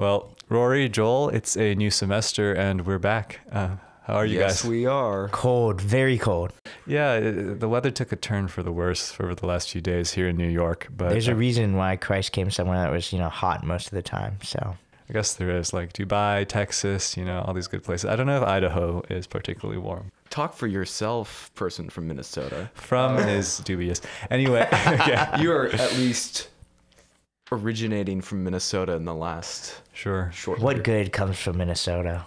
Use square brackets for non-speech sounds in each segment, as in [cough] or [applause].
Well, Rory, Joel, it's a new semester and we're back. Uh, how are you yes, guys? we are. Cold, very cold. Yeah, it- the weather took a turn for the worse over the last few days here in New York, but There's uh, a reason why Christ came somewhere that was, you know, hot most of the time. So I guess there is like Dubai, Texas, you know, all these good places. I don't know if Idaho is particularly warm. Talk for yourself, person from Minnesota. From is dubious. Anyway, [laughs] okay, [laughs] You are at least originating from Minnesota in the last sure. short. what good comes from Minnesota?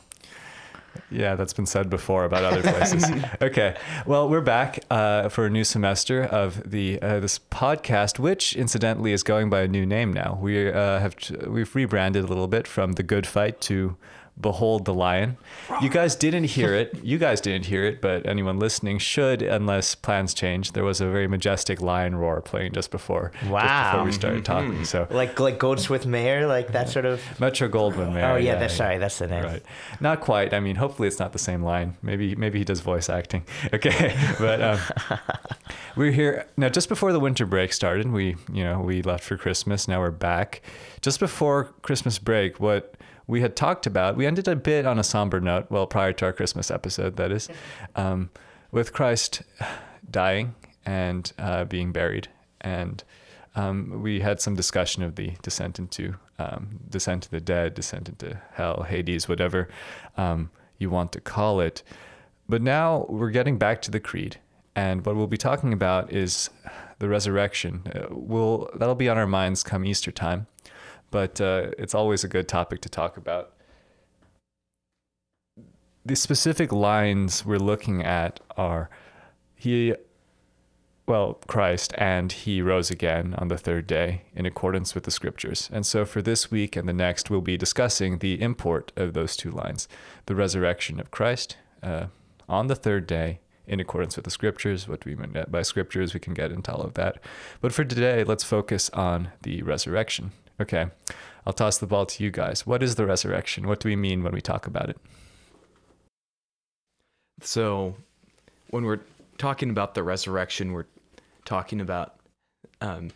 Yeah, that's been said before about other places. [laughs] okay, well, we're back uh, for a new semester of the uh, this podcast, which incidentally is going by a new name now. We uh, have we've rebranded a little bit from the Good Fight to Behold the Lion. You guys didn't hear it. You guys didn't hear it, but anyone listening should, unless plans change. There was a very majestic lion roar playing just before. Just before Wow. we started talking. So Like like Goldsmith Mayer, like that sort of. Metro Goldwyn Mayer. Oh yeah, that's sorry, that's the name. Right. Not quite. I mean, hopefully it's not the same line. Maybe maybe he does voice acting. [laughs] Okay. But um, [laughs] we're here now. Just before the winter break started, we you know we left for Christmas. Now we're back. Just before Christmas break, what we had talked about, we ended a bit on a somber note. Well, prior to our Christmas episode, that is, um, with Christ dying and uh, being buried, and um, we had some discussion of the descent into um, descent to the dead, descent into hell, Hades, whatever um, you want to call it. But now we're getting back to the creed, and what we'll be talking about is the resurrection. Uh, we'll that'll be on our minds come Easter time, but uh, it's always a good topic to talk about. The specific lines we're looking at are he well, Christ, and he rose again on the third day in accordance with the scriptures. And so for this week and the next, we'll be discussing the import of those two lines the resurrection of Christ uh, on the third day in accordance with the scriptures. What do we mean by scriptures? We can get into all of that. But for today, let's focus on the resurrection. Okay, I'll toss the ball to you guys. What is the resurrection? What do we mean when we talk about it? So, when we're talking about the resurrection, we're talking about um,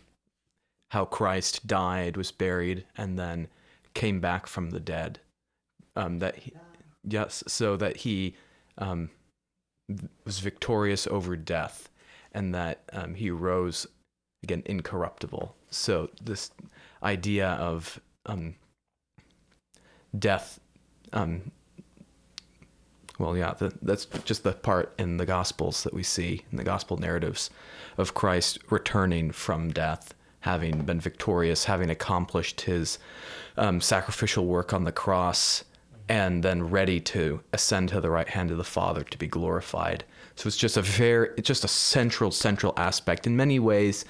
how Christ died, was buried, and then came back from the dead. Um, that he, yes, so that he um, was victorious over death, and that um, he rose again incorruptible. So this idea of um, death um, well, yeah, the, that's just the part in the Gospels that we see in the Gospel narratives of Christ returning from death, having been victorious, having accomplished his um, sacrificial work on the cross, and then ready to ascend to the right hand of the Father to be glorified. So it's just a very, it's just a central, central aspect. In many ways,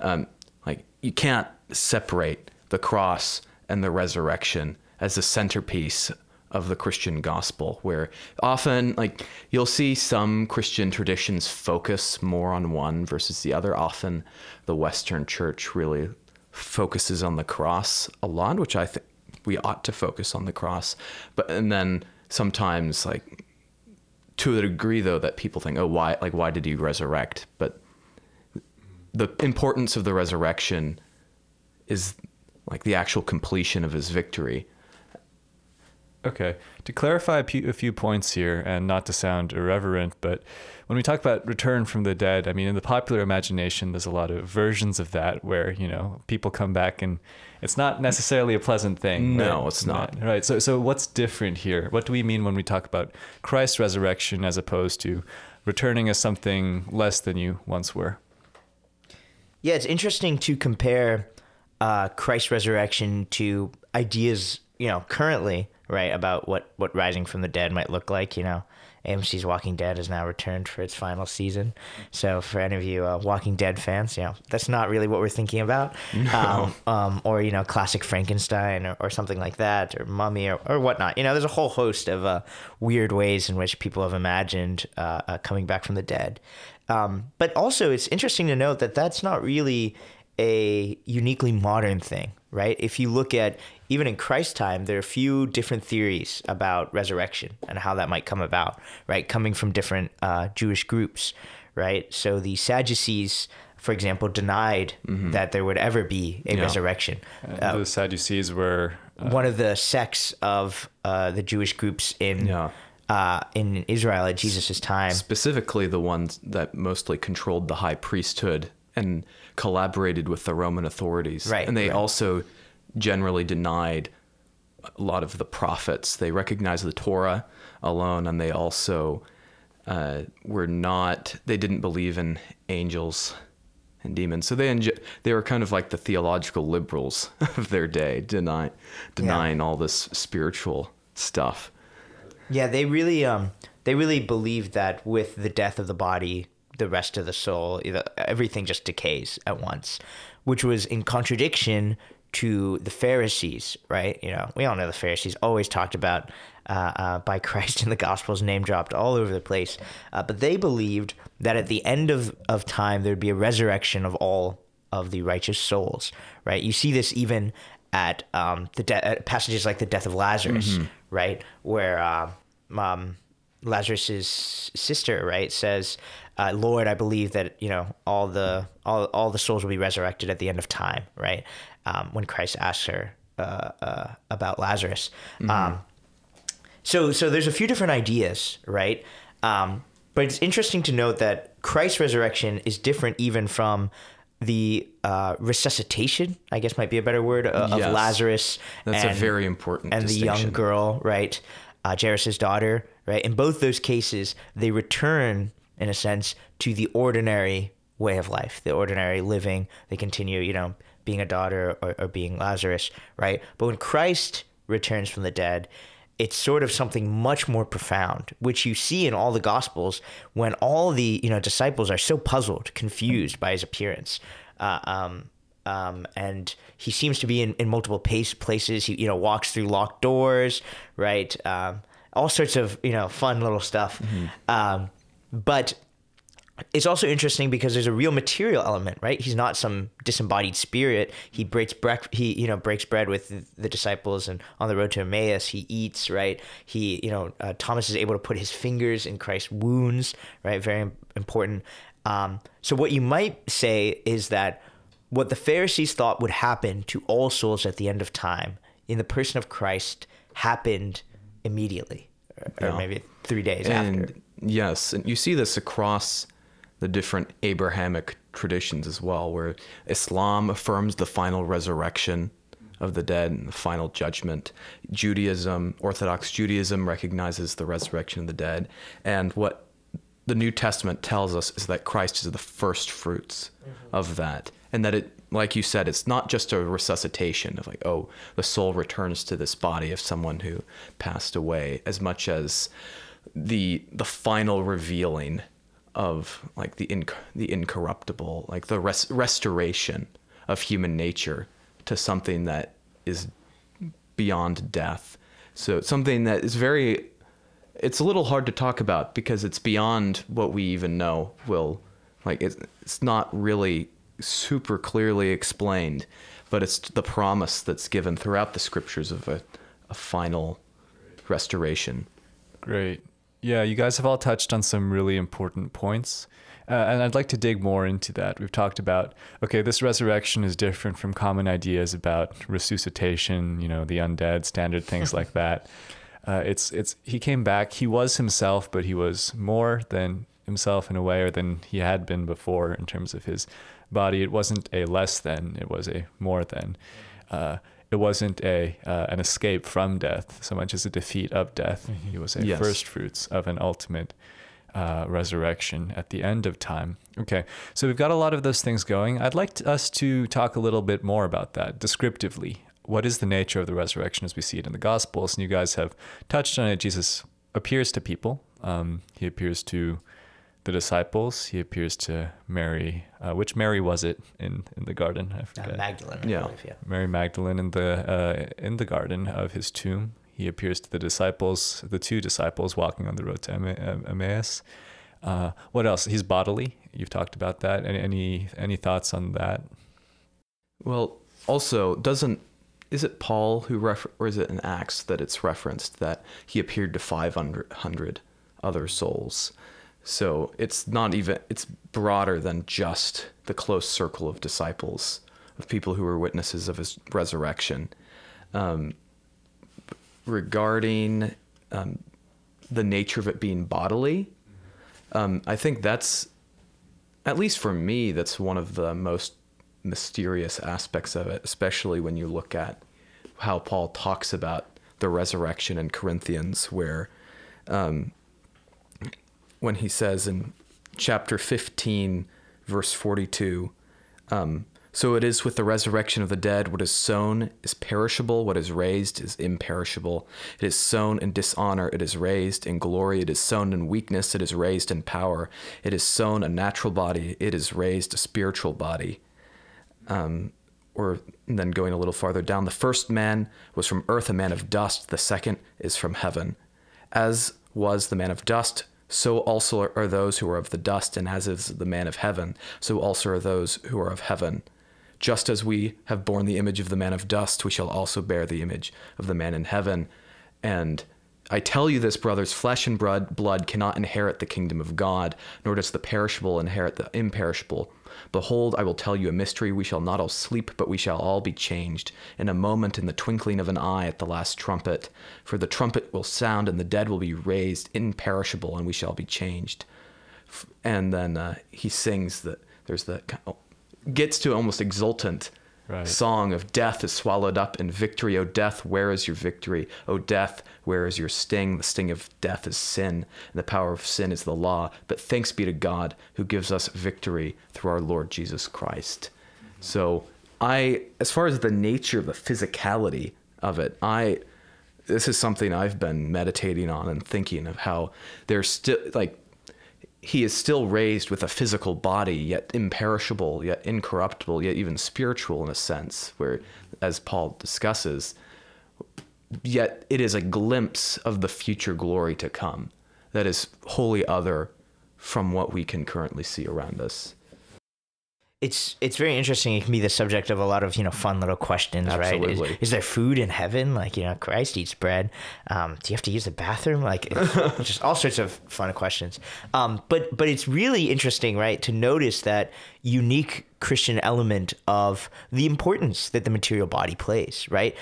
um, like you can't separate the cross and the resurrection as the centerpiece of the Christian gospel, where often, like, you'll see some Christian traditions focus more on one versus the other. Often, the Western church really focuses on the cross a lot, which I think we ought to focus on the cross. But, and then sometimes, like, to a degree, though, that people think, oh, why, like, why did he resurrect? But the importance of the resurrection is like the actual completion of his victory. Okay. To clarify a few, a few points here, and not to sound irreverent, but when we talk about return from the dead, I mean, in the popular imagination, there's a lot of versions of that where, you know, people come back and it's not necessarily a pleasant thing. No, right? it's not. Right. So, so what's different here? What do we mean when we talk about Christ's resurrection as opposed to returning as something less than you once were? Yeah, it's interesting to compare uh, Christ's resurrection to ideas, you know, currently, right, about what, what rising from the dead might look like. You know, AMC's Walking Dead has now returned for its final season. So, for any of you uh, Walking Dead fans, you know, that's not really what we're thinking about. Um, um, or, you know, classic Frankenstein or, or something like that, or Mummy or, or whatnot. You know, there's a whole host of uh, weird ways in which people have imagined uh, uh, coming back from the dead. Um, but also, it's interesting to note that that's not really a uniquely modern thing, right? If you look at even in Christ's time, there are a few different theories about resurrection and how that might come about, right? Coming from different uh, Jewish groups, right? So the Sadducees for example, denied that there would ever be a Yeah. resurrection. Uh, the Sadducees were uh, one of the sects of uh, the Jewish groups in Yeah. Uh, in Israel at Jesus' time. specifically the ones that mostly controlled the high priesthood and collaborated with the Roman authorities. Right, And they right. also generally denied a lot of the prophets. They recognized the Torah alone, and they also uh, were not. They didn't believe in angels and demons. So they enj- they were kind of like the theological liberals [laughs] of their day, deny, denying all this spiritual stuff. Yeah, they really um they really believed that with the death of the body, the rest of the soul, everything just decays at once, which was in contradiction to the Pharisees, right? You know, we all know the Pharisees always talked about uh, uh, by Christ in the Gospels, name dropped all over the place, uh, but they believed that at the end of of time there'd be a resurrection of all of the righteous souls, right? You see this even at um, the de- at passages like the death of Lazarus, right, where um, um, Lazarus's sister, right, says, uh, "Lord, I believe that you know all the all all the souls will be resurrected at the end of time," right? Um, when Christ asks her uh, uh, about Lazarus, um, so so there's a few different ideas, right? Um, but it's interesting to note that Christ's resurrection is different even from the uh, resuscitation, I guess might be a better word, uh, of Yes. Lazarus. That's a very important and the young girl, right? Uh, Jairus' daughter, right? In both those cases, they return, in a sense, to the ordinary way of life, the ordinary living. They continue, you know, being a daughter or, or being Lazarus, right? But when Christ returns from the dead, it's sort of something much more profound, which you see in all the Gospels when all the you know disciples are so puzzled, confused by his appearance. Uh, um, um, and he seems to be in, in multiple pace places. He you know walks through locked doors, right? Um, all sorts of you know fun little stuff. Um, but it's also interesting because there's a real material element, right? He's not some disembodied spirit. He breaks break, he you know breaks bread with the disciples, and on the road to Emmaus, he eats, right? He you know uh, Thomas is able to put his fingers in Christ's wounds, right? Very important. Um, so what you might say is that what the Pharisees thought would happen to all souls at the end of time in the person of Christ happened immediately, or, or maybe three days and after. yes and you see this across the different abrahamic traditions as well where islam affirms the final resurrection of the dead and the final judgment. Judaism orthodox judaism recognizes the resurrection of the dead. And what the new testament tells us is that christ is the first fruits mm-hmm. of that. And that it like you said it's not just a resuscitation of like oh the soul returns to this body of someone who passed away as much as the the final revealing of like the inc- the incorruptible like the res- restoration of human nature to something that is beyond death so something that is very it's a little hard to talk about because it's beyond what we even know will like it's, it's not really super clearly explained but it's the promise that's given throughout the scriptures of a, a final restoration Great. Yeah, you guys have all touched on some really important points. Uh, and I'd like to dig more into that. We've talked about, okay, this resurrection is different from common ideas about resuscitation, you know, the undead, standard things like [laughs] that. Uh, it's, it's, he came back, he was himself, but he was more than himself in a way, or than he had been before in terms of his body. It wasn't a less than, it was a more than. Uh, it wasn't a uh, an escape from death so much as a defeat of death. He was a Yes. first fruits of an ultimate uh, resurrection at the end of time. Okay, so we've got a lot of those things going. I'd like to, us to talk a little bit more about that descriptively. What is the nature of the resurrection as we see it in the Gospels? And you guys have touched on it. Jesus appears to people. Um, he appears to the disciples. He appears to Mary. Uh, which Mary was it in, in the garden? I Uh, forget. Magdalene, I Yeah. believe, yeah. Mary Magdalene in the uh, in the garden of his tomb. He appears to the disciples, the two disciples walking on the road to Emma- Emmaus. Uh, what else? He's bodily. You've talked about that. Any any, any thoughts on that? Well, also, doesn't is it Paul who refer or is it in Acts that it's referenced that he appeared to five hundred other souls? So it's not even it's broader than just the close circle of disciples of people who were witnesses of his resurrection. Um, regarding um, the nature of it being bodily, um, I think that's at least for me that's one of the most mysterious aspects of it, especially when you look at how Paul talks about the resurrection in Corinthians, where um, when he says in chapter 15, verse 42, um, so it is with the resurrection of the dead. What is sown is perishable, what is raised is imperishable. It is sown in dishonor, it is raised in glory. It is sown in weakness, it is raised in power. It is sown a natural body, it is raised a spiritual body. Um, or then going a little farther down, the first man was from earth, a man of dust. The second is from heaven. As was the man of dust, so also are those who are of the dust, and as is the man of heaven, so also are those who are of heaven. Just as we have borne the image of the man of dust, we shall also bear the image of the man in heaven. And I tell you this, brothers, flesh and blood, blood cannot inherit the kingdom of God, nor does the perishable inherit the imperishable. Behold, I will tell you a mystery. We shall not all sleep, but we shall all be changed in a moment, in the twinkling of an eye, at the last trumpet. For the trumpet will sound, and the dead will be raised imperishable, and we shall be changed. And then uh, he sings that there's the gets to almost exultant right. song of death is swallowed up in victory. O death, where is your victory? O death, where is your sting? The sting of death is sin, and the power of sin is the law. But thanks be to God who gives us victory through our Lord Jesus Christ. So, I, as far as the nature of the physicality of it, I, this is something I've been meditating on and thinking of how there's still like he is still raised with a physical body, yet imperishable, yet incorruptible, yet even spiritual in a sense, where, as Paul discusses, yet it is a glimpse of the future glory to come that is wholly other from what we can currently see around us it's it's very interesting. It can be the subject of a lot of you know fun little questions, Absolutely. right? Is, is, there food in heaven? Like you know, Christ eats bread. Um, do you have to use the bathroom? Like [laughs] just all sorts of fun questions. Um, but but it's really interesting, right, to notice that unique Christian element of the importance that the material body plays, right?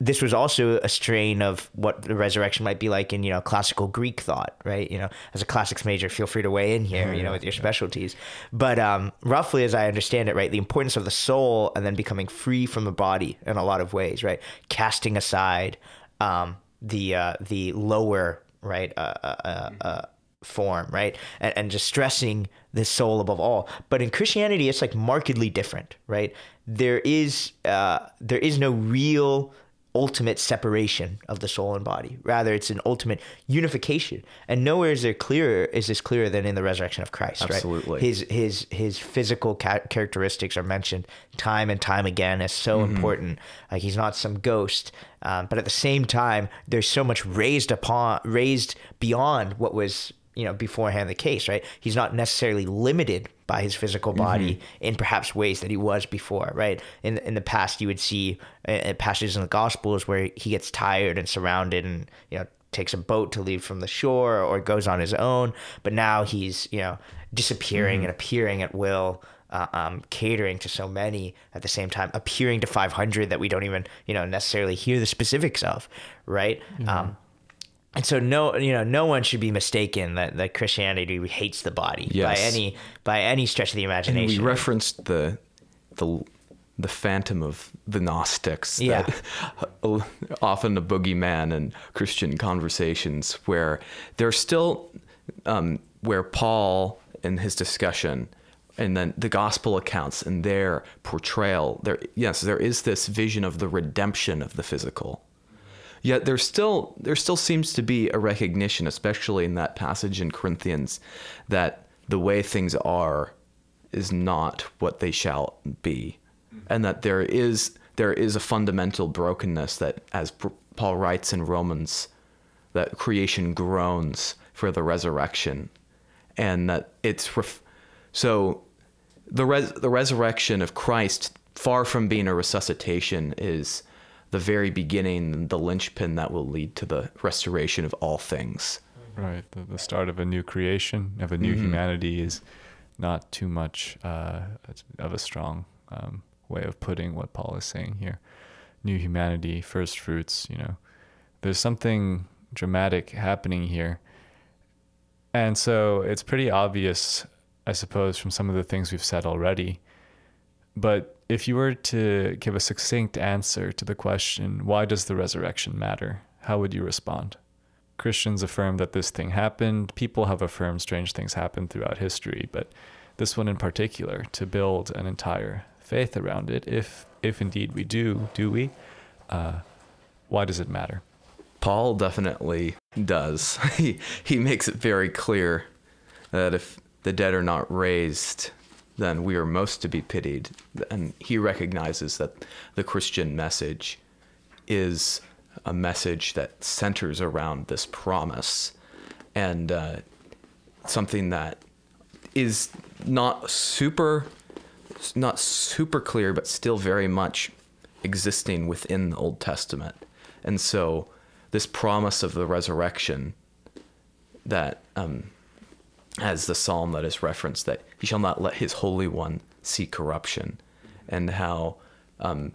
This was also a strain of what the resurrection might be like in you know classical Greek thought, right? You know, as a classics major, feel free to weigh in here, you know, with your [laughs] specialties. But um, roughly, as I understand it, right, the importance of the soul and then becoming free from the body in a lot of ways, right, casting aside um, the uh, the lower right uh, uh, uh, uh form, right, and, and just stressing the soul above all. But in Christianity, it's like markedly different, right? There is uh, there is no real ultimate separation of the soul and body. Rather, it's an ultimate unification. And nowhere is there clearer is this clearer than in the resurrection of Christ. Absolutely. Right? His his his physical ca- characteristics are mentioned time and time again as so mm-hmm. important. Like he's not some ghost, um, but at the same time, there's so much raised upon raised beyond what was you know beforehand the case. Right? He's not necessarily limited by his physical body mm-hmm. in perhaps ways that he was before, right? In in the past, you would see uh, passages in the Gospels where he gets tired and surrounded, and you know takes a boat to leave from the shore or goes on his own. But now he's you know disappearing mm-hmm. and appearing at will. Uh, um, catering to so many at the same time, appearing to 500 that we don't even, you know, necessarily hear the specifics of, right? Mm-hmm. Um, and so no you know no one should be mistaken that, that christianity hates the body yes. by any by any stretch of the imagination and we referenced the the the phantom of the gnostics yeah. [laughs] often a boogeyman in christian conversations where there's still um, where paul in his discussion and then the gospel accounts and their portrayal there yes there is this vision of the redemption of the physical Yet there still there still seems to be a recognition, especially in that passage in Corinthians, that the way things are is not what they shall be, and that there is there is a fundamental brokenness that, as Paul writes in Romans, that creation groans for the resurrection, and that it's ref- so the res- the resurrection of Christ, far from being a resuscitation, is the very beginning, the linchpin that will lead to the restoration of all things. Right. The, the start of a new creation, of a new Mhm. humanity is not too much uh, of a strong um, way of putting what Paul is saying here. New humanity, first fruits, you know. There's something dramatic happening here. And so it's pretty obvious, I suppose, from some of the things we've said already. But if you were to give a succinct answer to the question, why does the resurrection matter? How would you respond? Christians affirm that this thing happened. People have affirmed strange things happened throughout history, but this one in particular, to build an entire faith around it, if if indeed we do, do we? Uh, why does it matter? Paul definitely does. [laughs] he he makes it very clear that if the dead are not raised, then we are most to be pitied. And he recognizes that the Christian message is a message that centers around this promise and uh, something that is not super not super clear but still very much existing within the Old Testament. And so this promise of the resurrection that um, as the psalm that is referenced that he shall not let his holy one see corruption. And how um,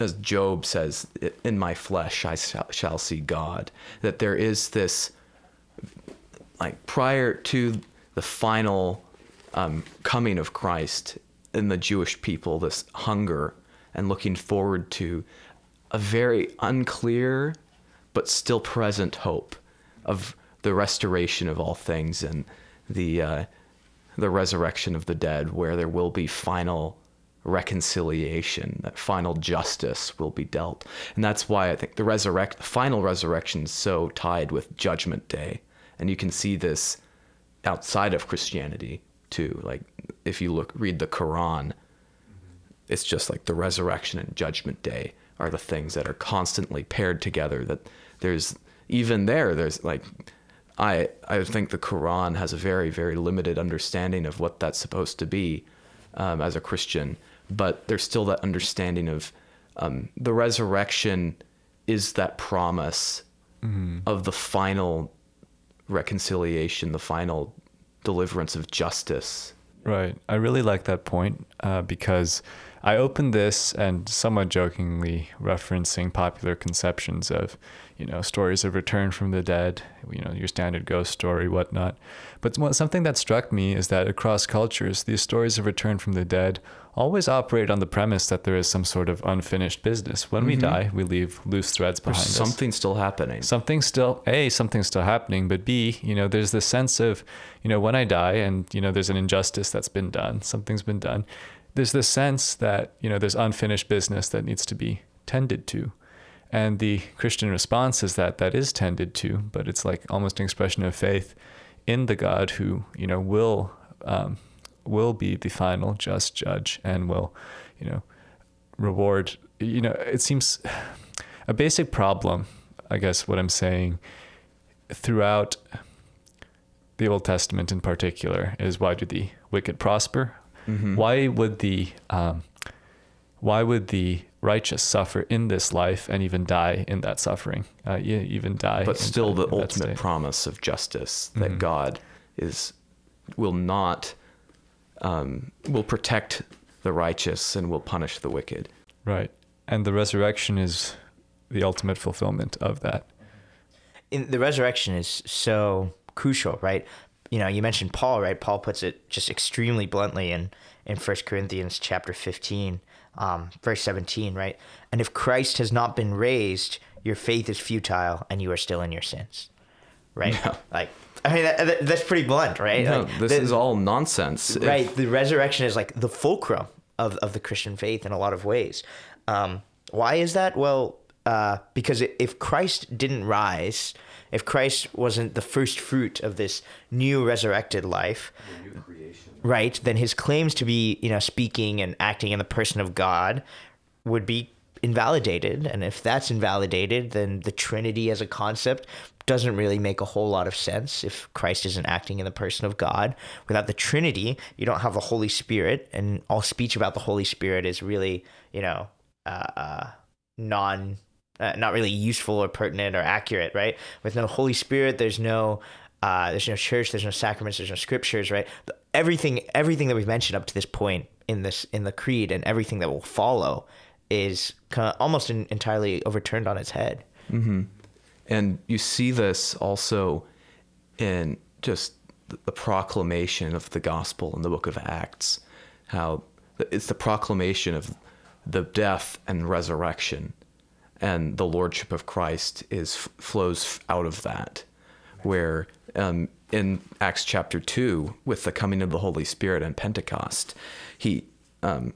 as job says in my flesh i shall, see god. That there is this like prior to the final um, coming of christ in the jewish people this hunger and looking forward to a very unclear but still present hope of the restoration of all things and the uh, the resurrection of the dead, where there will be final reconciliation, that final justice will be dealt, and that's why I think the resurrect, the final resurrection, is so tied with Judgment Day, and you can see this outside of Christianity too. Like if you look, read the Quran, it's just like the resurrection and Judgment Day are the things that are constantly paired together. That there's even there, there's like I I think the Quran has a very very limited understanding of what that's supposed to be um, as a Christian, but there's still that understanding of um, the resurrection is that promise of the final reconciliation, the final deliverance of justice. Right. I really like that point uh, because I opened this and somewhat jokingly referencing popular conceptions of, you know, stories of return from the dead, you know, your standard ghost story, whatnot. But something that struck me is that across cultures, these stories of return from the dead always operate on the premise that there is some sort of unfinished business. When we mm-hmm. die, we leave loose threads behind There's us something still happening. something's still a something's still happening but b you know there's this sense of you know when i die and you know there's an injustice that's been done something's been done there's this sense that you know there's unfinished business that needs to be tended to. And the christian response is that that is tended to but it's like almost an expression of faith in the god who you know will um, will be the final just judge and will you know reward. You know it seems a basic problem i guess what i'm saying throughout the old testament in particular is why do the wicked prosper Mm-hmm. why would the um, why would the righteous suffer in this life and even die in that suffering uh, yeah, even die but in- still the ultimate promise of justice that Mhm. God is will not um, will protect the righteous and will punish the wicked. right and the resurrection is the ultimate fulfillment of that in the resurrection is so crucial, right? You know, you mentioned Paul, right? Paul puts it just extremely bluntly in in First Corinthians chapter fifteen, um, verse seventeen, right? And if Christ has not been raised, your faith is futile, and you are still in your sins, right? Yeah. Like, I mean, that, that- that's pretty blunt, right? No, Like, this the- is all nonsense. If- right the resurrection is like the fulcrum of, of the christian faith in a lot of ways um, why is that well uh, because if christ didn't rise if christ wasn't the first fruit of this new resurrected life right then his claims to be you know speaking and acting in the person of god would be invalidated. And if that's invalidated then the trinity as a concept doesn't really make a whole lot of sense. If christ isn't acting in the person of god without the trinity you don't have the holy spirit and all speech about the holy spirit is really you know uh, uh, non uh, not really useful or pertinent or accurate, right? With no Holy Spirit, there's no uh, there's no church, there's no sacraments, there's no scriptures, right? Everything everything that we've mentioned up to this point in this in the creed and everything that will follow is kind of almost in, entirely overturned on its head. And you see this also in just the proclamation of the gospel in the book of Acts, how it's the proclamation of the death and resurrection, and the lordship of Christ is flows out of that, where um, in Acts chapter two, with the coming of the Holy Spirit and Pentecost, he um,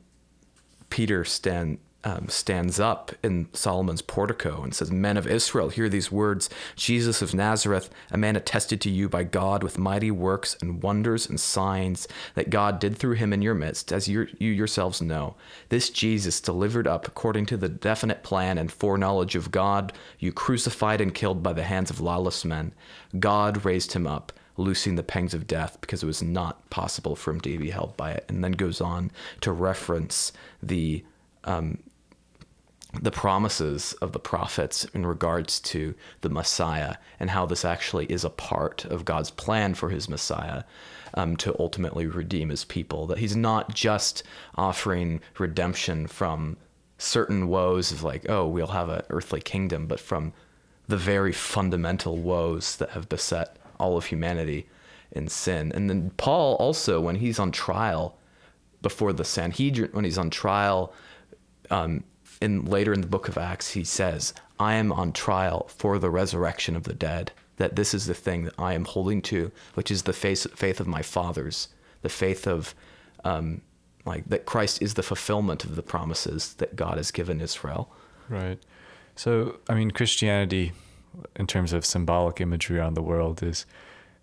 Peter stand, um, stands up in Solomon's portico and says, Men of Israel, hear these words Jesus of Nazareth, a man attested to you by God with mighty works and wonders and signs that God did through him in your midst, as you, you yourselves know. This Jesus, delivered up according to the definite plan and foreknowledge of God, you crucified and killed by the hands of lawless men. God raised him up loosing the pangs of death because it was not possible for him to be held by it. And then goes on to reference the um, the promises of the prophets in regards to the Messiah and how this actually is a part of God's plan for his Messiah um, to ultimately redeem his people. That he's not just offering redemption from certain woes of like, oh, we'll have an earthly kingdom, but from the very fundamental woes that have beset all of humanity in sin. And then Paul also, when he's on trial before the Sanhedrin, when he's on trial, um, in later in the book of Acts, he says, "I am on trial for the resurrection of the dead. That this is the thing that I am holding to, which is the faith faith of my fathers, the faith of." Um, like that Christ is the fulfillment of the promises that God has given Israel. Right. So, I mean, Christianity, in terms of symbolic imagery around the world, is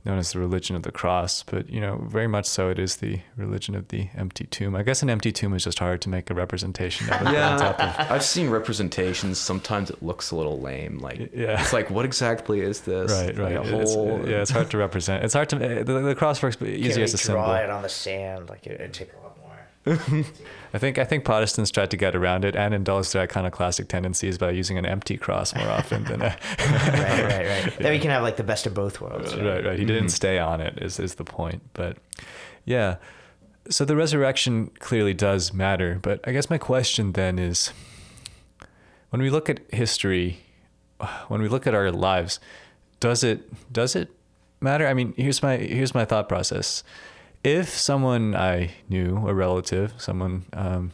known as the religion of the cross, but, you know, very much so it is the religion of the empty tomb. I guess an empty tomb is just hard to make a representation of. it on top of. I've seen representations. Sometimes it looks a little lame. Like, Yeah. it's like, what exactly is this? Right, right. Like a It's- yeah, it's hard to represent. It's hard to. The, the cross works Can't easy really as a symbol. draw it on the sand like it, it'd take a lot more. [laughs] I think I think Protestants tried to get around it and indulge their iconoclastic tendencies by using an empty cross more often than a. [laughs] right, right, right. [laughs] Then we can have like the best of both worlds. right, right. He didn't mm-hmm. stay on it. Is is the point? But yeah. So the resurrection clearly does matter. But I guess my question then is, when we look at history, when we look at our lives, does it does it matter? I mean, here's my here's my thought process. If someone I knew, a relative, someone um,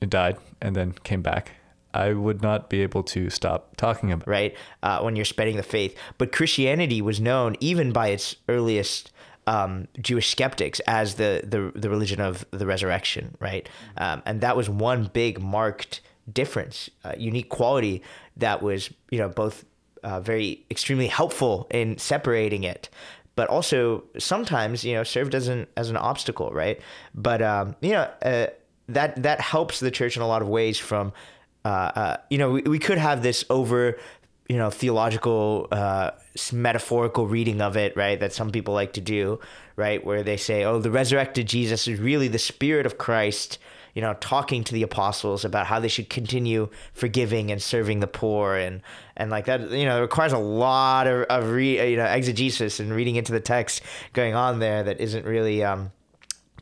died and then came back, I would not be able to stop talking about. it. right? Uh, when you're spreading the faith. But Christianity was known even by its earliest um, Jewish skeptics as the, the the religion of the resurrection, right? Um, and that was one big marked difference, uh, unique quality that was you know both uh, very extremely helpful in separating it. But also sometimes you know served as an as an obstacle, right? But um, you know uh, that that helps the church in a lot of ways. From uh, uh, you know we, we could have this over you know theological uh, metaphorical reading of it right that some people like to do right where they say oh the resurrected jesus is really the spirit of christ you know talking to the apostles about how they should continue forgiving and serving the poor and and like that you know it requires a lot of, of re, you know exegesis and reading into the text going on there that isn't really um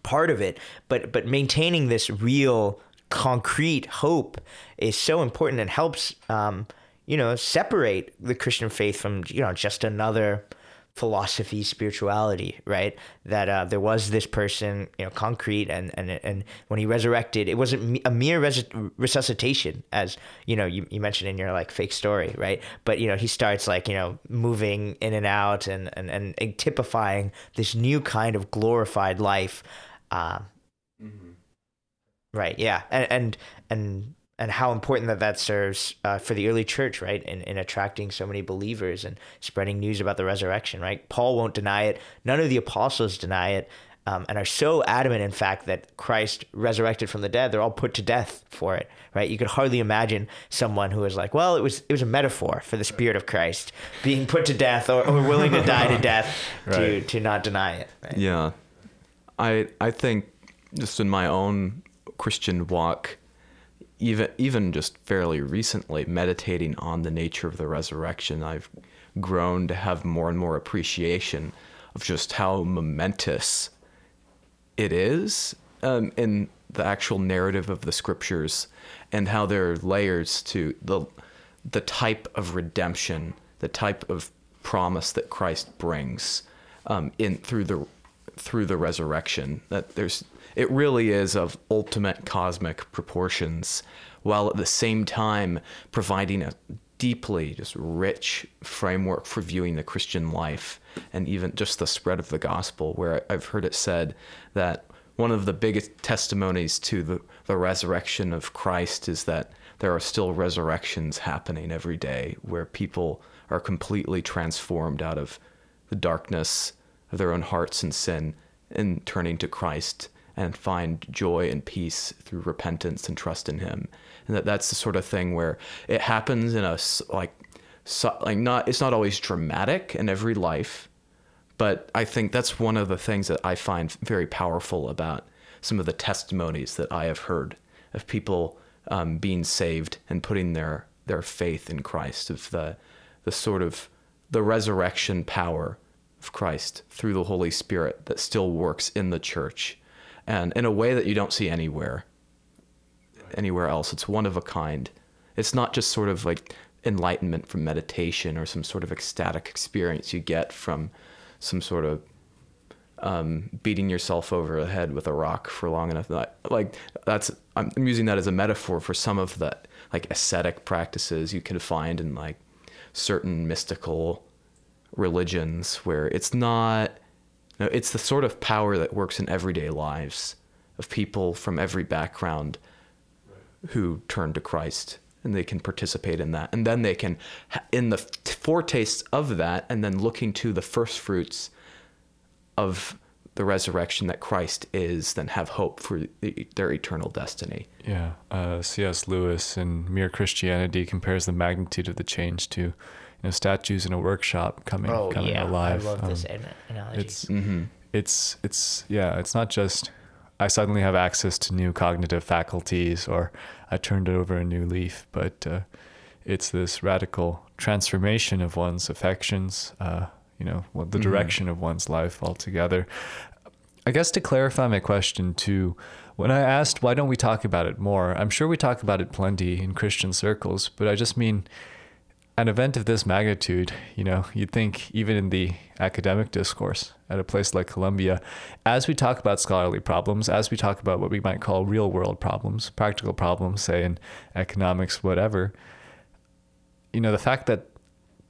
part of it. But but maintaining this real concrete hope is so important and helps um you know separate the christian faith from you know just another philosophy spirituality right that uh, there was this person you know concrete and and and when he resurrected it wasn't a mere res- resuscitation as you know you, you mentioned in your like fake story right but you know he starts like you know moving in and out and and, and typifying this new kind of glorified life um, Right. Yeah. And and and and how important that that serves uh, for the early church, right? In in attracting so many believers and spreading news about the resurrection, right? Paul won't deny it. None of the apostles deny it. Um, and are so adamant, in fact, that Christ resurrected from the dead, they're all put to death for it, right? You could hardly imagine someone who was like, "Well, it was it was a metaphor for the Spirit of Christ being put to death or, or willing to die to [laughs] death to to not deny it." Right? Yeah. I I think just in my own Christian walk, even even just fairly recently meditating on the nature of the resurrection, I've grown to have more and more appreciation of just how momentous it is um, in the actual narrative of the scriptures and how there are layers to the the type of redemption, the type of promise that Christ brings um, in through the through the resurrection. That there's it really is of ultimate cosmic proportions, while at the same time providing a deeply just rich framework for viewing the Christian life and even just the spread of the gospel. Where I've heard it said that one of the biggest testimonies to the, the resurrection of Christ is that there are still resurrections happening every day where people are completely transformed out of the darkness of their own hearts and sin and turning to Christ and find joy and peace through repentance and trust in him. And that that's the sort of thing where it happens in a like so, like not it's not always dramatic in every life but I think that's one of the things that I find very powerful about some of the testimonies that I have heard of people um, being saved and putting their their faith in Christ, of the the sort of the resurrection power of Christ through the Holy Spirit that still works in the church, and in a way that you don't see anywhere anywhere else. It's one of a kind. It's not just sort of like enlightenment from meditation or some sort of ecstatic experience you get from some sort of um, beating yourself over the head with a rock for long enough. Like that's I'm using that as a metaphor for some of the like ascetic practices you can find in like certain mystical religions where it's not it's the sort of power that works in everyday lives of people from every background who turn to Christ and they can participate in that. And then they can, in the foretastes of that, and then looking to the first fruits of the resurrection that Christ is, then have hope for the, their eternal destiny. Yeah. Uh, C.S. Lewis in Mere Christianity compares the magnitude of the change to, know, statues in a workshop coming, oh, coming yeah. alive. I love um, this analogy. It's, mm-hmm. it's, it's, yeah, it's not just I suddenly have access to new cognitive faculties or I turned over a new leaf. But uh, it's this radical transformation of one's affections, uh, you know, the mm-hmm. direction of one's life altogether. I guess to clarify my question too, when I asked why don't we talk about it more, I'm sure we talk about it plenty in Christian circles, but I just mean an event of this magnitude, you know, you'd think even in the academic discourse at a place like Columbia, as we talk about scholarly problems, as we talk about what we might call real world problems, practical problems, say in economics, whatever, you know, the fact that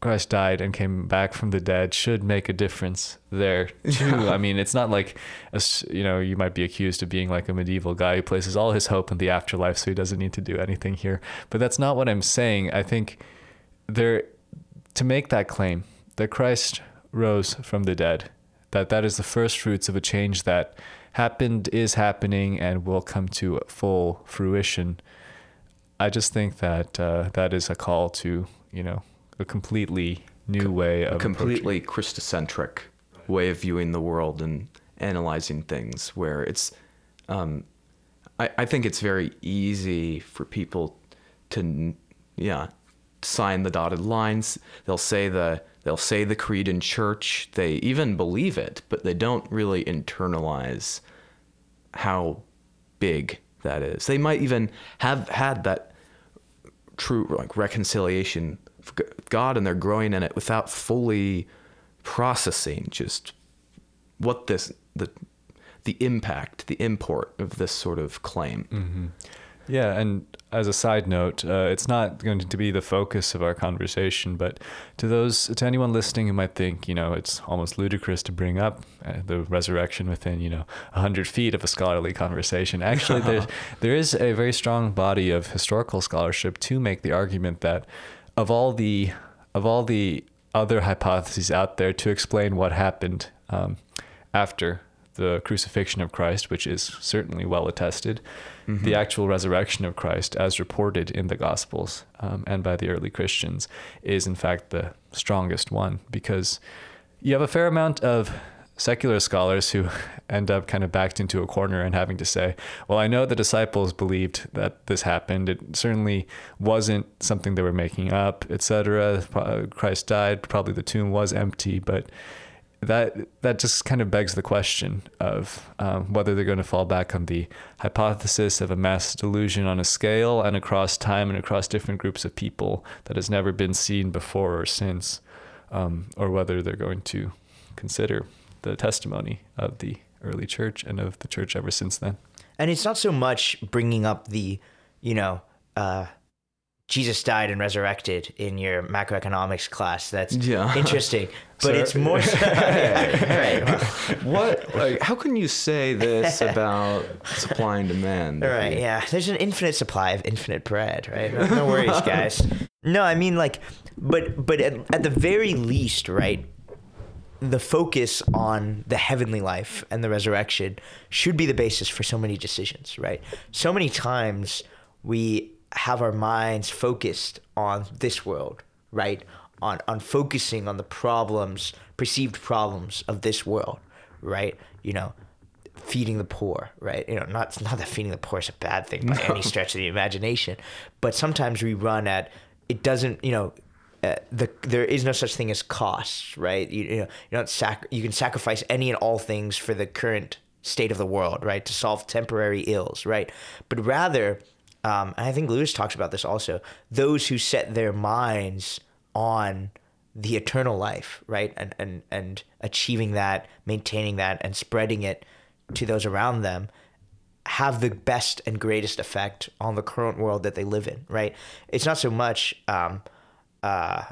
Christ died and came back from the dead should make a difference there [laughs] too. I mean, it's not like, a, you know, you might be accused of being like a medieval guy who places all his hope in the afterlife, so he doesn't need to do anything here. But that's not what I'm saying. I think there to make that claim that Christ rose from the dead, that that is the first fruits of a change that happened, is happening, and will come to full fruition. I just think that uh, that is a call to you know a completely new way of a completely Christocentric way of viewing the world and analyzing things. Where it's, um, I I think it's very easy for people to yeah sign the dotted lines. They'll say the they'll say the creed in church. They even believe it, but they don't really internalize how big that is. They might even have had that true like reconciliation God and they're growing in it without fully processing just what this the the impact, the import of this sort of claim. Mm-hmm. Yeah, and as a side note, uh, it's not going to be the focus of our conversation, but to those, to anyone listening who might think, you know, it's almost ludicrous to bring up uh, the resurrection within, you know, hundred feet of a scholarly conversation. Actually, there's [laughs] there is a very strong body of historical scholarship to make the argument that of all the of all the other hypotheses out there to explain what happened um, after the crucifixion of Christ, which is certainly well attested, mm-hmm. the actual resurrection of Christ, as reported in the Gospels um, and by the early Christians, is in fact the strongest one because you have a fair amount of secular scholars who [laughs] end up kind of backed into a corner and having to say, well, I know the disciples believed that this happened. It certainly wasn't something they were making up, etc. Christ died. Probably the tomb was empty, but that that just kind of begs the question of um, whether they're going to fall back on the hypothesis of a mass delusion on a scale and across time and across different groups of people that has never been seen before or since, um, or whether they're going to consider the testimony of the early church and of the church ever since then. And it's not so much bringing up the, you know, uh, Jesus died and resurrected in your macroeconomics class. That's yeah. interesting, [laughs] but it's more. [laughs] [laughs] right. What? Like, how can you say this about supply and demand? Right. Yeah. There's an infinite supply of infinite bread. Right. No, no worries, guys. No, I mean like, but but at, at the very least, right? The focus on the heavenly life and the resurrection should be the basis for so many decisions, right? So many times we have our minds focused on this world, right? On on focusing on the problems, perceived problems of this world, right? You know, feeding the poor, right? You know, not not that feeding the poor is a bad thing by no. any [laughs] stretch of the imagination, but sometimes we run at it doesn't, you know, uh, the there is no such thing as costs, right? You, you know, you don't sac- you can sacrifice any and all things for the current state of the world, right? To solve temporary ills, right? But rather um, and I think Lewis talks about this also, those who set their minds on the eternal life, right? And, and, and achieving that, maintaining that, and spreading it to those around them have the best and greatest effect on the current world that they live in, right? It's not so much um, uh,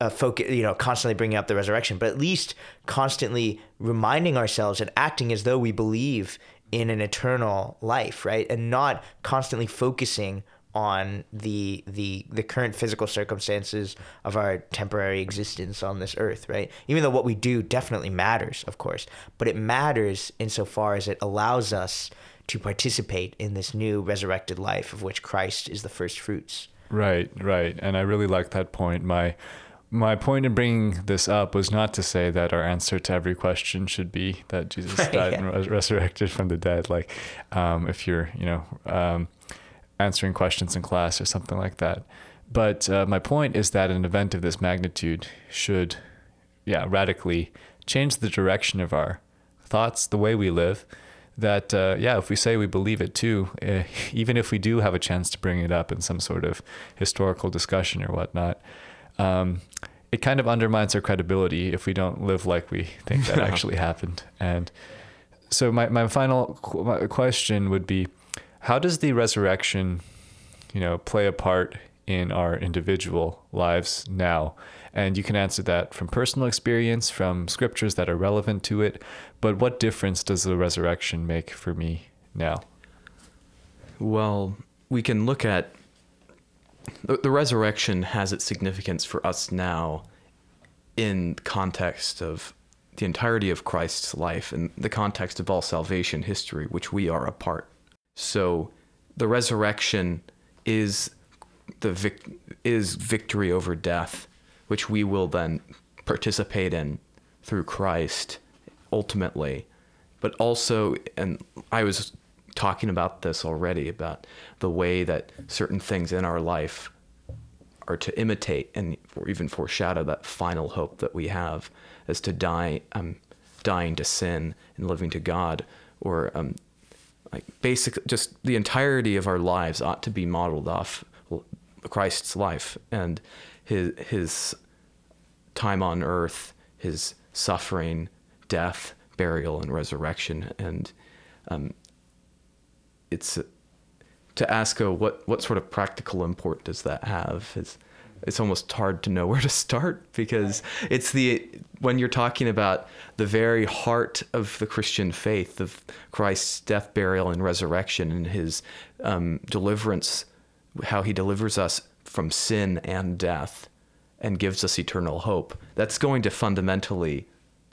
a focus, you know, constantly bringing up the resurrection, but at least constantly reminding ourselves and acting as though we believe in an eternal life, right? And not constantly focusing on the the the current physical circumstances of our temporary existence on this earth, right? Even though what we do definitely matters, of course, but it matters insofar as it allows us to participate in this new resurrected life of which Christ is the first fruits. Right, right. And I really like that point. My my point in bringing this up was not to say that our answer to every question should be that Jesus died yeah. and was resurrected from the dead. Like, um, if you're, you know, um, answering questions in class or something like that. But uh, my point is that an event of this magnitude should, yeah, radically change the direction of our thoughts, the way we live. That, uh, yeah, if we say we believe it too, uh, even if we do have a chance to bring it up in some sort of historical discussion or whatnot, um, it kind of undermines our credibility if we don't live like we think that [laughs] actually happened. And so my, my final question would be, how does the resurrection, you know, play a part in our individual lives now? And you can answer that from personal experience, from scriptures that are relevant to it. But what difference does the resurrection make for me now? Well, we can look at the, the resurrection has its significance for us now in context of the entirety of Christ's life and the context of all salvation history, which we are a part. So the resurrection is the vic- is victory over death, which we will then participate in through Christ ultimately. But also, and I was talking about this already about the way that certain things in our life are to imitate and or even foreshadow that final hope that we have as to die um, dying to sin and living to God or um, like basic just the entirety of our lives ought to be modeled off Christ's life and his his time on earth his suffering death burial and resurrection and um, it's to ask oh, what what sort of practical import does that have it's it's almost hard to know [laughs] where to start because it's the when you're talking about the very heart of the Christian faith of Christ's death, burial, and resurrection, and His um, deliverance, how He delivers us from sin and death, and gives us eternal hope. That's going to fundamentally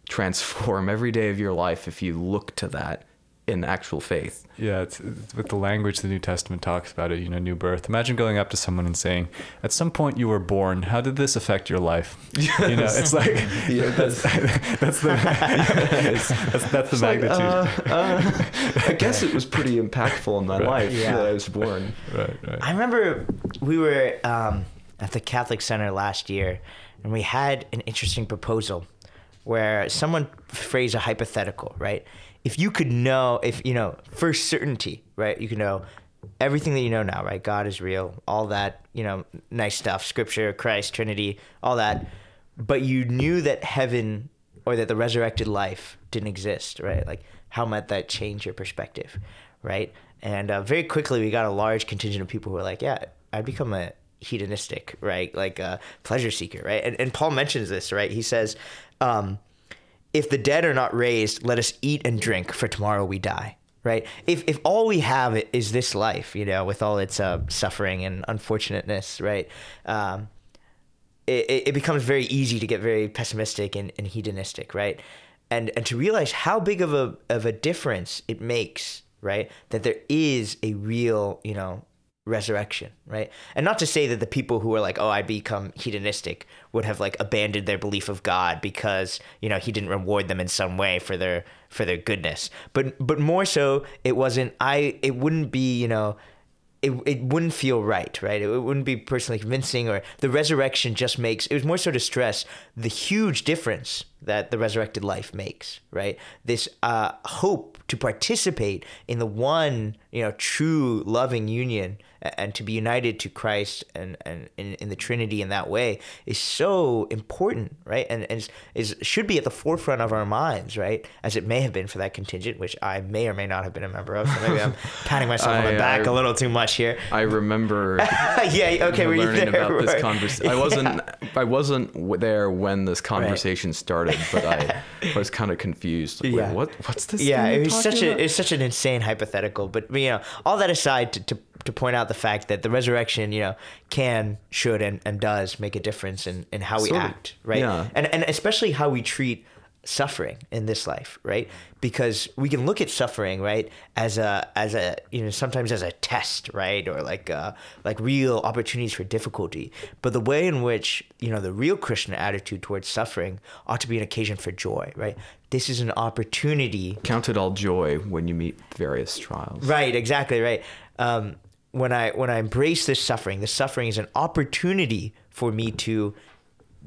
transform every day of your life if you look to that in actual faith. Yeah, it's, it's with the language the New Testament talks about it, you know, new birth. Imagine going up to someone and saying, "At some point you were born. How did this affect your life?" You know, it's like [laughs] Yeah. [laughs] that's that's the it's- that's, that's the Like, magnitude. uh, uh, I [laughs] guess it was pretty impactful in my Right. life Yeah. that I was born. right, right. I remember we were um, at the Catholic Center last year, and we had an interesting proposal where someone phrased a hypothetical, right? If you could know, if you know, for certainty, right? You can know everything that you know now, right? God is real, all that, you know, nice stuff, Scripture, Christ, Trinity, all that. But you knew that heaven or that the resurrected life didn't exist, right? Like, how might that change your perspective, right? And uh, very quickly, we got a large contingent of people who were like, "Yeah, I'd become a hedonistic, right? Like a pleasure seeker, right?" And, and Paul mentions this, right? He says, um, "If the dead are not raised, let us eat and drink, for tomorrow we die." Right? If if all we have is this life, you know, with all its uh, suffering and unfortunateness, right? Um, it, it becomes very easy to get very pessimistic and, and hedonistic, right? And and to realize how big of a of a difference it makes, right? That there is a real, you know, resurrection, right? And not to say that the people who are like, oh, I become hedonistic would have like abandoned their belief of God because you know he didn't reward them in some way for their for their goodness, but but more so it wasn't. I it wouldn't be you know it, it wouldn't feel right, right? It wouldn't be personally convincing, or the resurrection just makes it was more so to stress the huge difference that the resurrected life makes, right? This uh, hope to participate in the one, you know, true loving union and to be united to Christ and, and in, in the Trinity in that way is so important, right? And, and is, should be at the forefront of our minds, right? As it may have been for that contingent, which I may or may not have been a member of. So maybe I'm [laughs] patting myself on the back I- a little too much here. I remember [laughs] yeah. Okay. Were learning there? about this Right. conversation. I [laughs] wasn't. I wasn't there when this conversation started, but I was kind of confused. Like, Yeah. What? What's this? Yeah, it was such a about? it's such an insane hypothetical. But you know, all that aside, to, to to point out the fact that the resurrection, you know, can, should, and, and does make a difference in, in how we act, right? yeah. And and especially how we treat suffering in this life, right? Because we can look at suffering, right, as a as a you know sometimes as a test, right, or like uh, like real opportunities for difficulty. But the way in which you know the real Christian attitude towards suffering ought to be an occasion for joy, right? This is an opportunity Count it all joy when you meet various trials. Right, exactly right. Um, when I when I embrace this suffering, this suffering is an opportunity for me to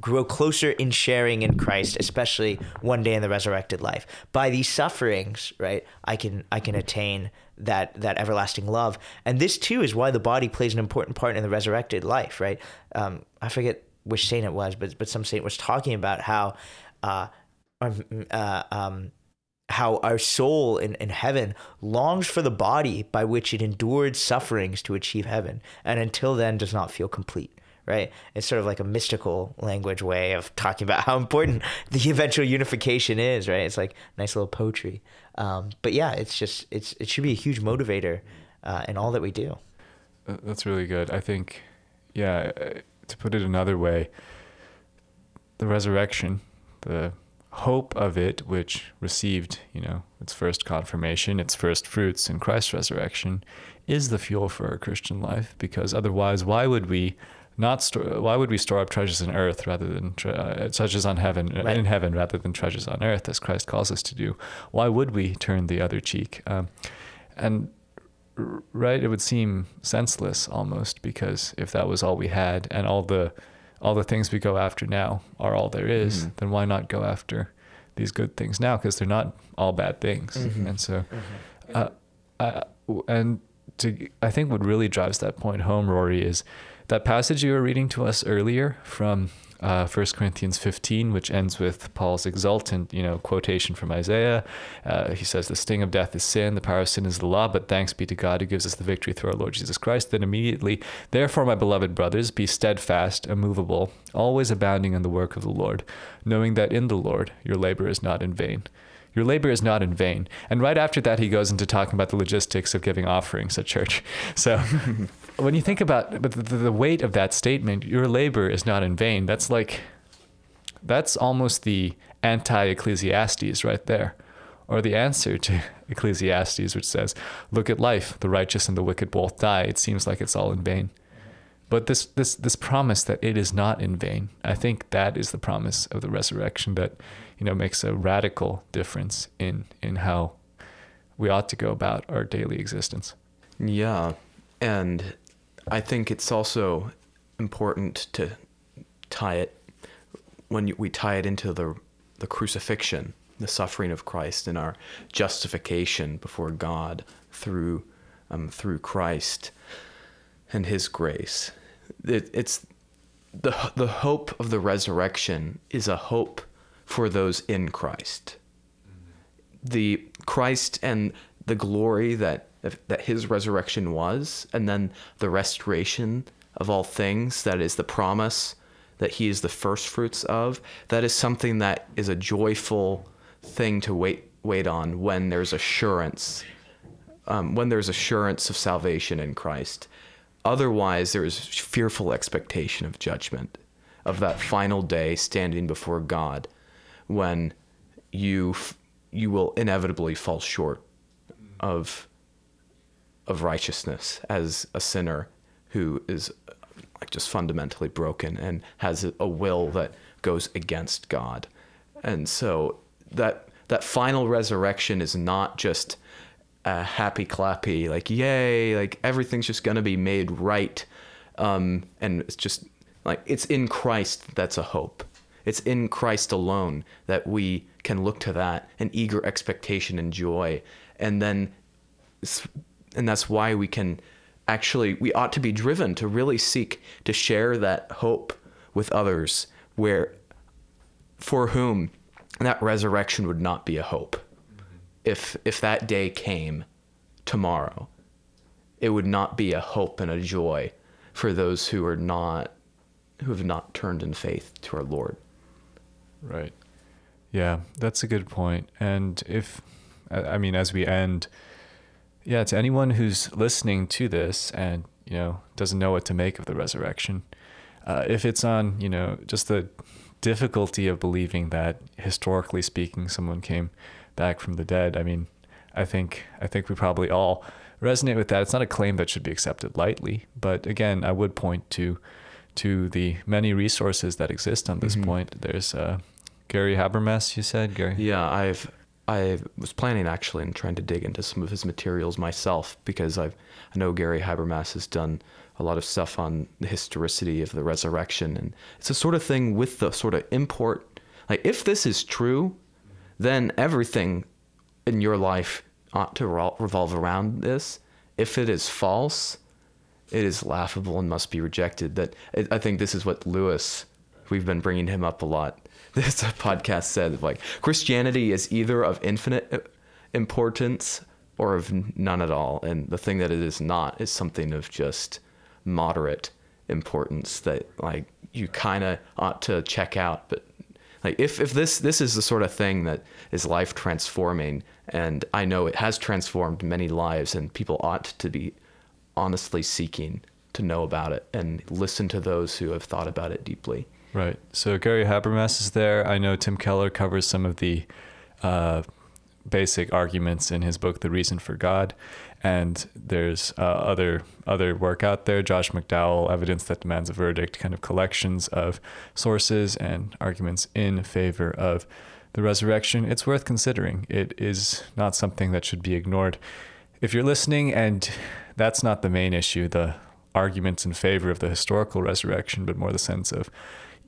grow closer in sharing in Christ, especially one day in the resurrected life. By these sufferings, right, I can I can attain that that everlasting love. And this too is why the body plays an important part in the resurrected life, right? Um, I forget which saint it was, but but some saint was talking about how uh, um, uh, um, how our soul in, in heaven longs for the body by which it endured sufferings to achieve heaven, and until then does not feel complete. Right? It's sort of like a mystical language way of talking about how important [laughs] the eventual unification is. Right? It's like nice little poetry. Um, but yeah, it's just it's it should be a huge motivator uh, in all that we do. That's really good. I think, yeah, uh, to put it another way, the resurrection, the hope of it, which received, you know, its first confirmation, its first fruits in Christ's resurrection, is the fuel for our Christian life. Because otherwise, why would we not store? Why would we store up treasures in earth rather than tre- uh, treasures on heaven Right. in heaven rather than treasures on earth, as Christ calls us to do? Why would we turn the other cheek? Um, and r- right it would seem senseless almost because if that was all we had and all the all the things we go after now are all there is, Mhm. then why not go after these good things now because they're not all bad things Mhm. and so uh, uh, w- and to i think what really drives that point home rory is that passage you were reading to us earlier from uh, 1 Corinthians 15, which ends with Paul's exultant, you know, quotation from Isaiah. Uh, he says, "The sting of death is sin; the power of sin is the law. But thanks be to God who gives us the victory through our Lord Jesus Christ." Then immediately, therefore, my beloved brothers, be steadfast, immovable, always abounding in the work of the Lord, knowing that in the Lord your labor is not in vain. Your labor is not in vain. And right after that, he goes into talking about the logistics of giving offerings at church. So [laughs] when you think about the, the weight of that statement, your labor is not in vain, that's like, that's almost the anti Ecclesiastes right there. or the answer to [laughs] Ecclesiastes, which says, Look at life, the righteous and the wicked both die. It seems like it's all in vain. But this, this, this promise that it is not in vain, I think that is the promise of the resurrection that, you know, makes a radical difference in, in how we ought to go about our daily existence. Yeah. And I think it's also important to tie it when we tie it into the the crucifixion, the suffering of Christ, and our justification before God through um, through Christ and His grace. It, it's the the hope of the resurrection is a hope for those in Christ. The Christ and the glory that that His resurrection was, and then the restoration of all things that is the promise that he is the first fruits of, that is something that is a joyful thing to wait wait on when there's assurance, um, when there's assurance of salvation in Christ. Otherwise, there is fearful expectation of judgment, of that final day standing before God, when you you will inevitably fall short of of righteousness as a sinner who is like just fundamentally broken and has a will that goes against God. And so that that final resurrection is not just a happy clappy like yay like everything's just going to be made right um, and it's just like it's in Christ that's a hope. It's in Christ alone that we can look to that an eager expectation and joy and then and that's why we can actually we ought to be driven to really seek to share that hope with others where for whom that resurrection would not be a hope. Mm-hmm. if if that day came tomorrow it would not be a hope and a joy for those who are not who have not turned in faith to our lord. Right. Yeah that's a good point. And if i mean as we end yeah, to anyone who's listening to this and you know doesn't know what to make of the resurrection, uh, if it's on you know just the difficulty of believing that historically speaking someone came back from the dead, I mean, I think I think we probably all resonate with that. It's not a claim that should be accepted lightly, but again, I would point to to the many resources that exist on this mm-hmm. point. There's uh, Gary Habermas, you said, Gary. Yeah, I've I was planning actually and trying to dig into some of his materials myself because I've I know Gary Habermas has done a lot of stuff on the historicity of the resurrection. And it's a sort of thing with the sort of import like if this is true then everything in your life ought to revolve around this. If it is false it is laughable and must be rejected. That I think this is what Lewis we've been bringing him up a lot [laughs] this podcast said like Christianity is either of infinite uh, importance or of none at all, and the thing that it is not is something of just moderate importance that like you kind of ought to check out, but like if, if this this is the sort of thing that is life transforming and i know it has transformed many lives and people ought to be honestly seeking to know about it and listen to those who have thought about it deeply Right. So Gary Habermas is there. I know Tim Keller covers some of the uh, basic arguments in his book, The Reason for God. And there's uh, other other work out there. Josh McDowell, Evidence That Demands a Verdict, kind of collections of sources and arguments in favor of the resurrection. It's worth considering. It is not something that should be ignored. If you're listening and that's not the main issue, the arguments in favor of the historical resurrection, but more the sense of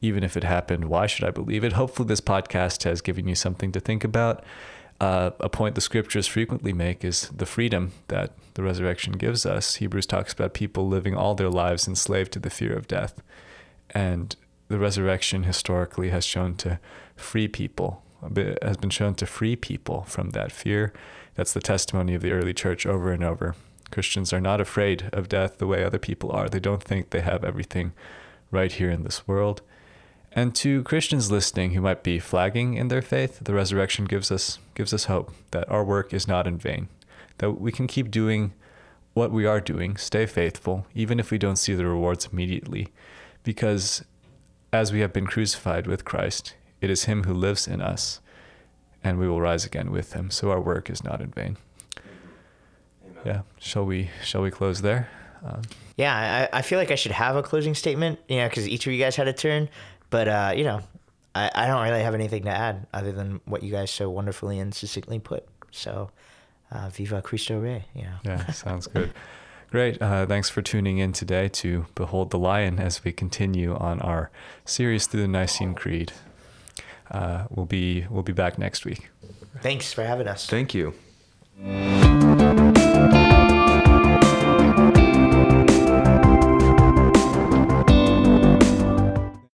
even if it happened, why should I believe it? Hopefully, this podcast has given you something to think about. Uh, a point the scriptures frequently make is the freedom that the resurrection gives us. Hebrews talks about people living all their lives enslaved to the fear of death. And the resurrection historically has shown to free people, has been shown to free people from that fear. That's the testimony of the early church over and over. Christians are not afraid of death the way other people are. They don't think they have everything right here in this world. And to Christians listening who might be flagging in their faith, the resurrection gives us gives us hope that our work is not in vain, that we can keep doing what we are doing, stay faithful, even if we don't see the rewards immediately, because as we have been crucified with Christ, it is him who lives in us. and we will rise again with him. So our work is not in vain. Yeah. Shall we? Shall we close there? Um, Yeah, I, I feel like I should have a closing statement, you know, because each of you guys had a turn. But, uh, you know, I, I don't really have anything to add other than what you guys so wonderfully and succinctly put. So, uh, Viva Cristo Rey, you know. yeah. [laughs] Sounds good. Great. Uh, thanks for tuning in today to Behold the Lion as we continue on our series through the Nicene Creed. Uh, we'll be we'll be back next week. Thanks for having us. Thank you. Thank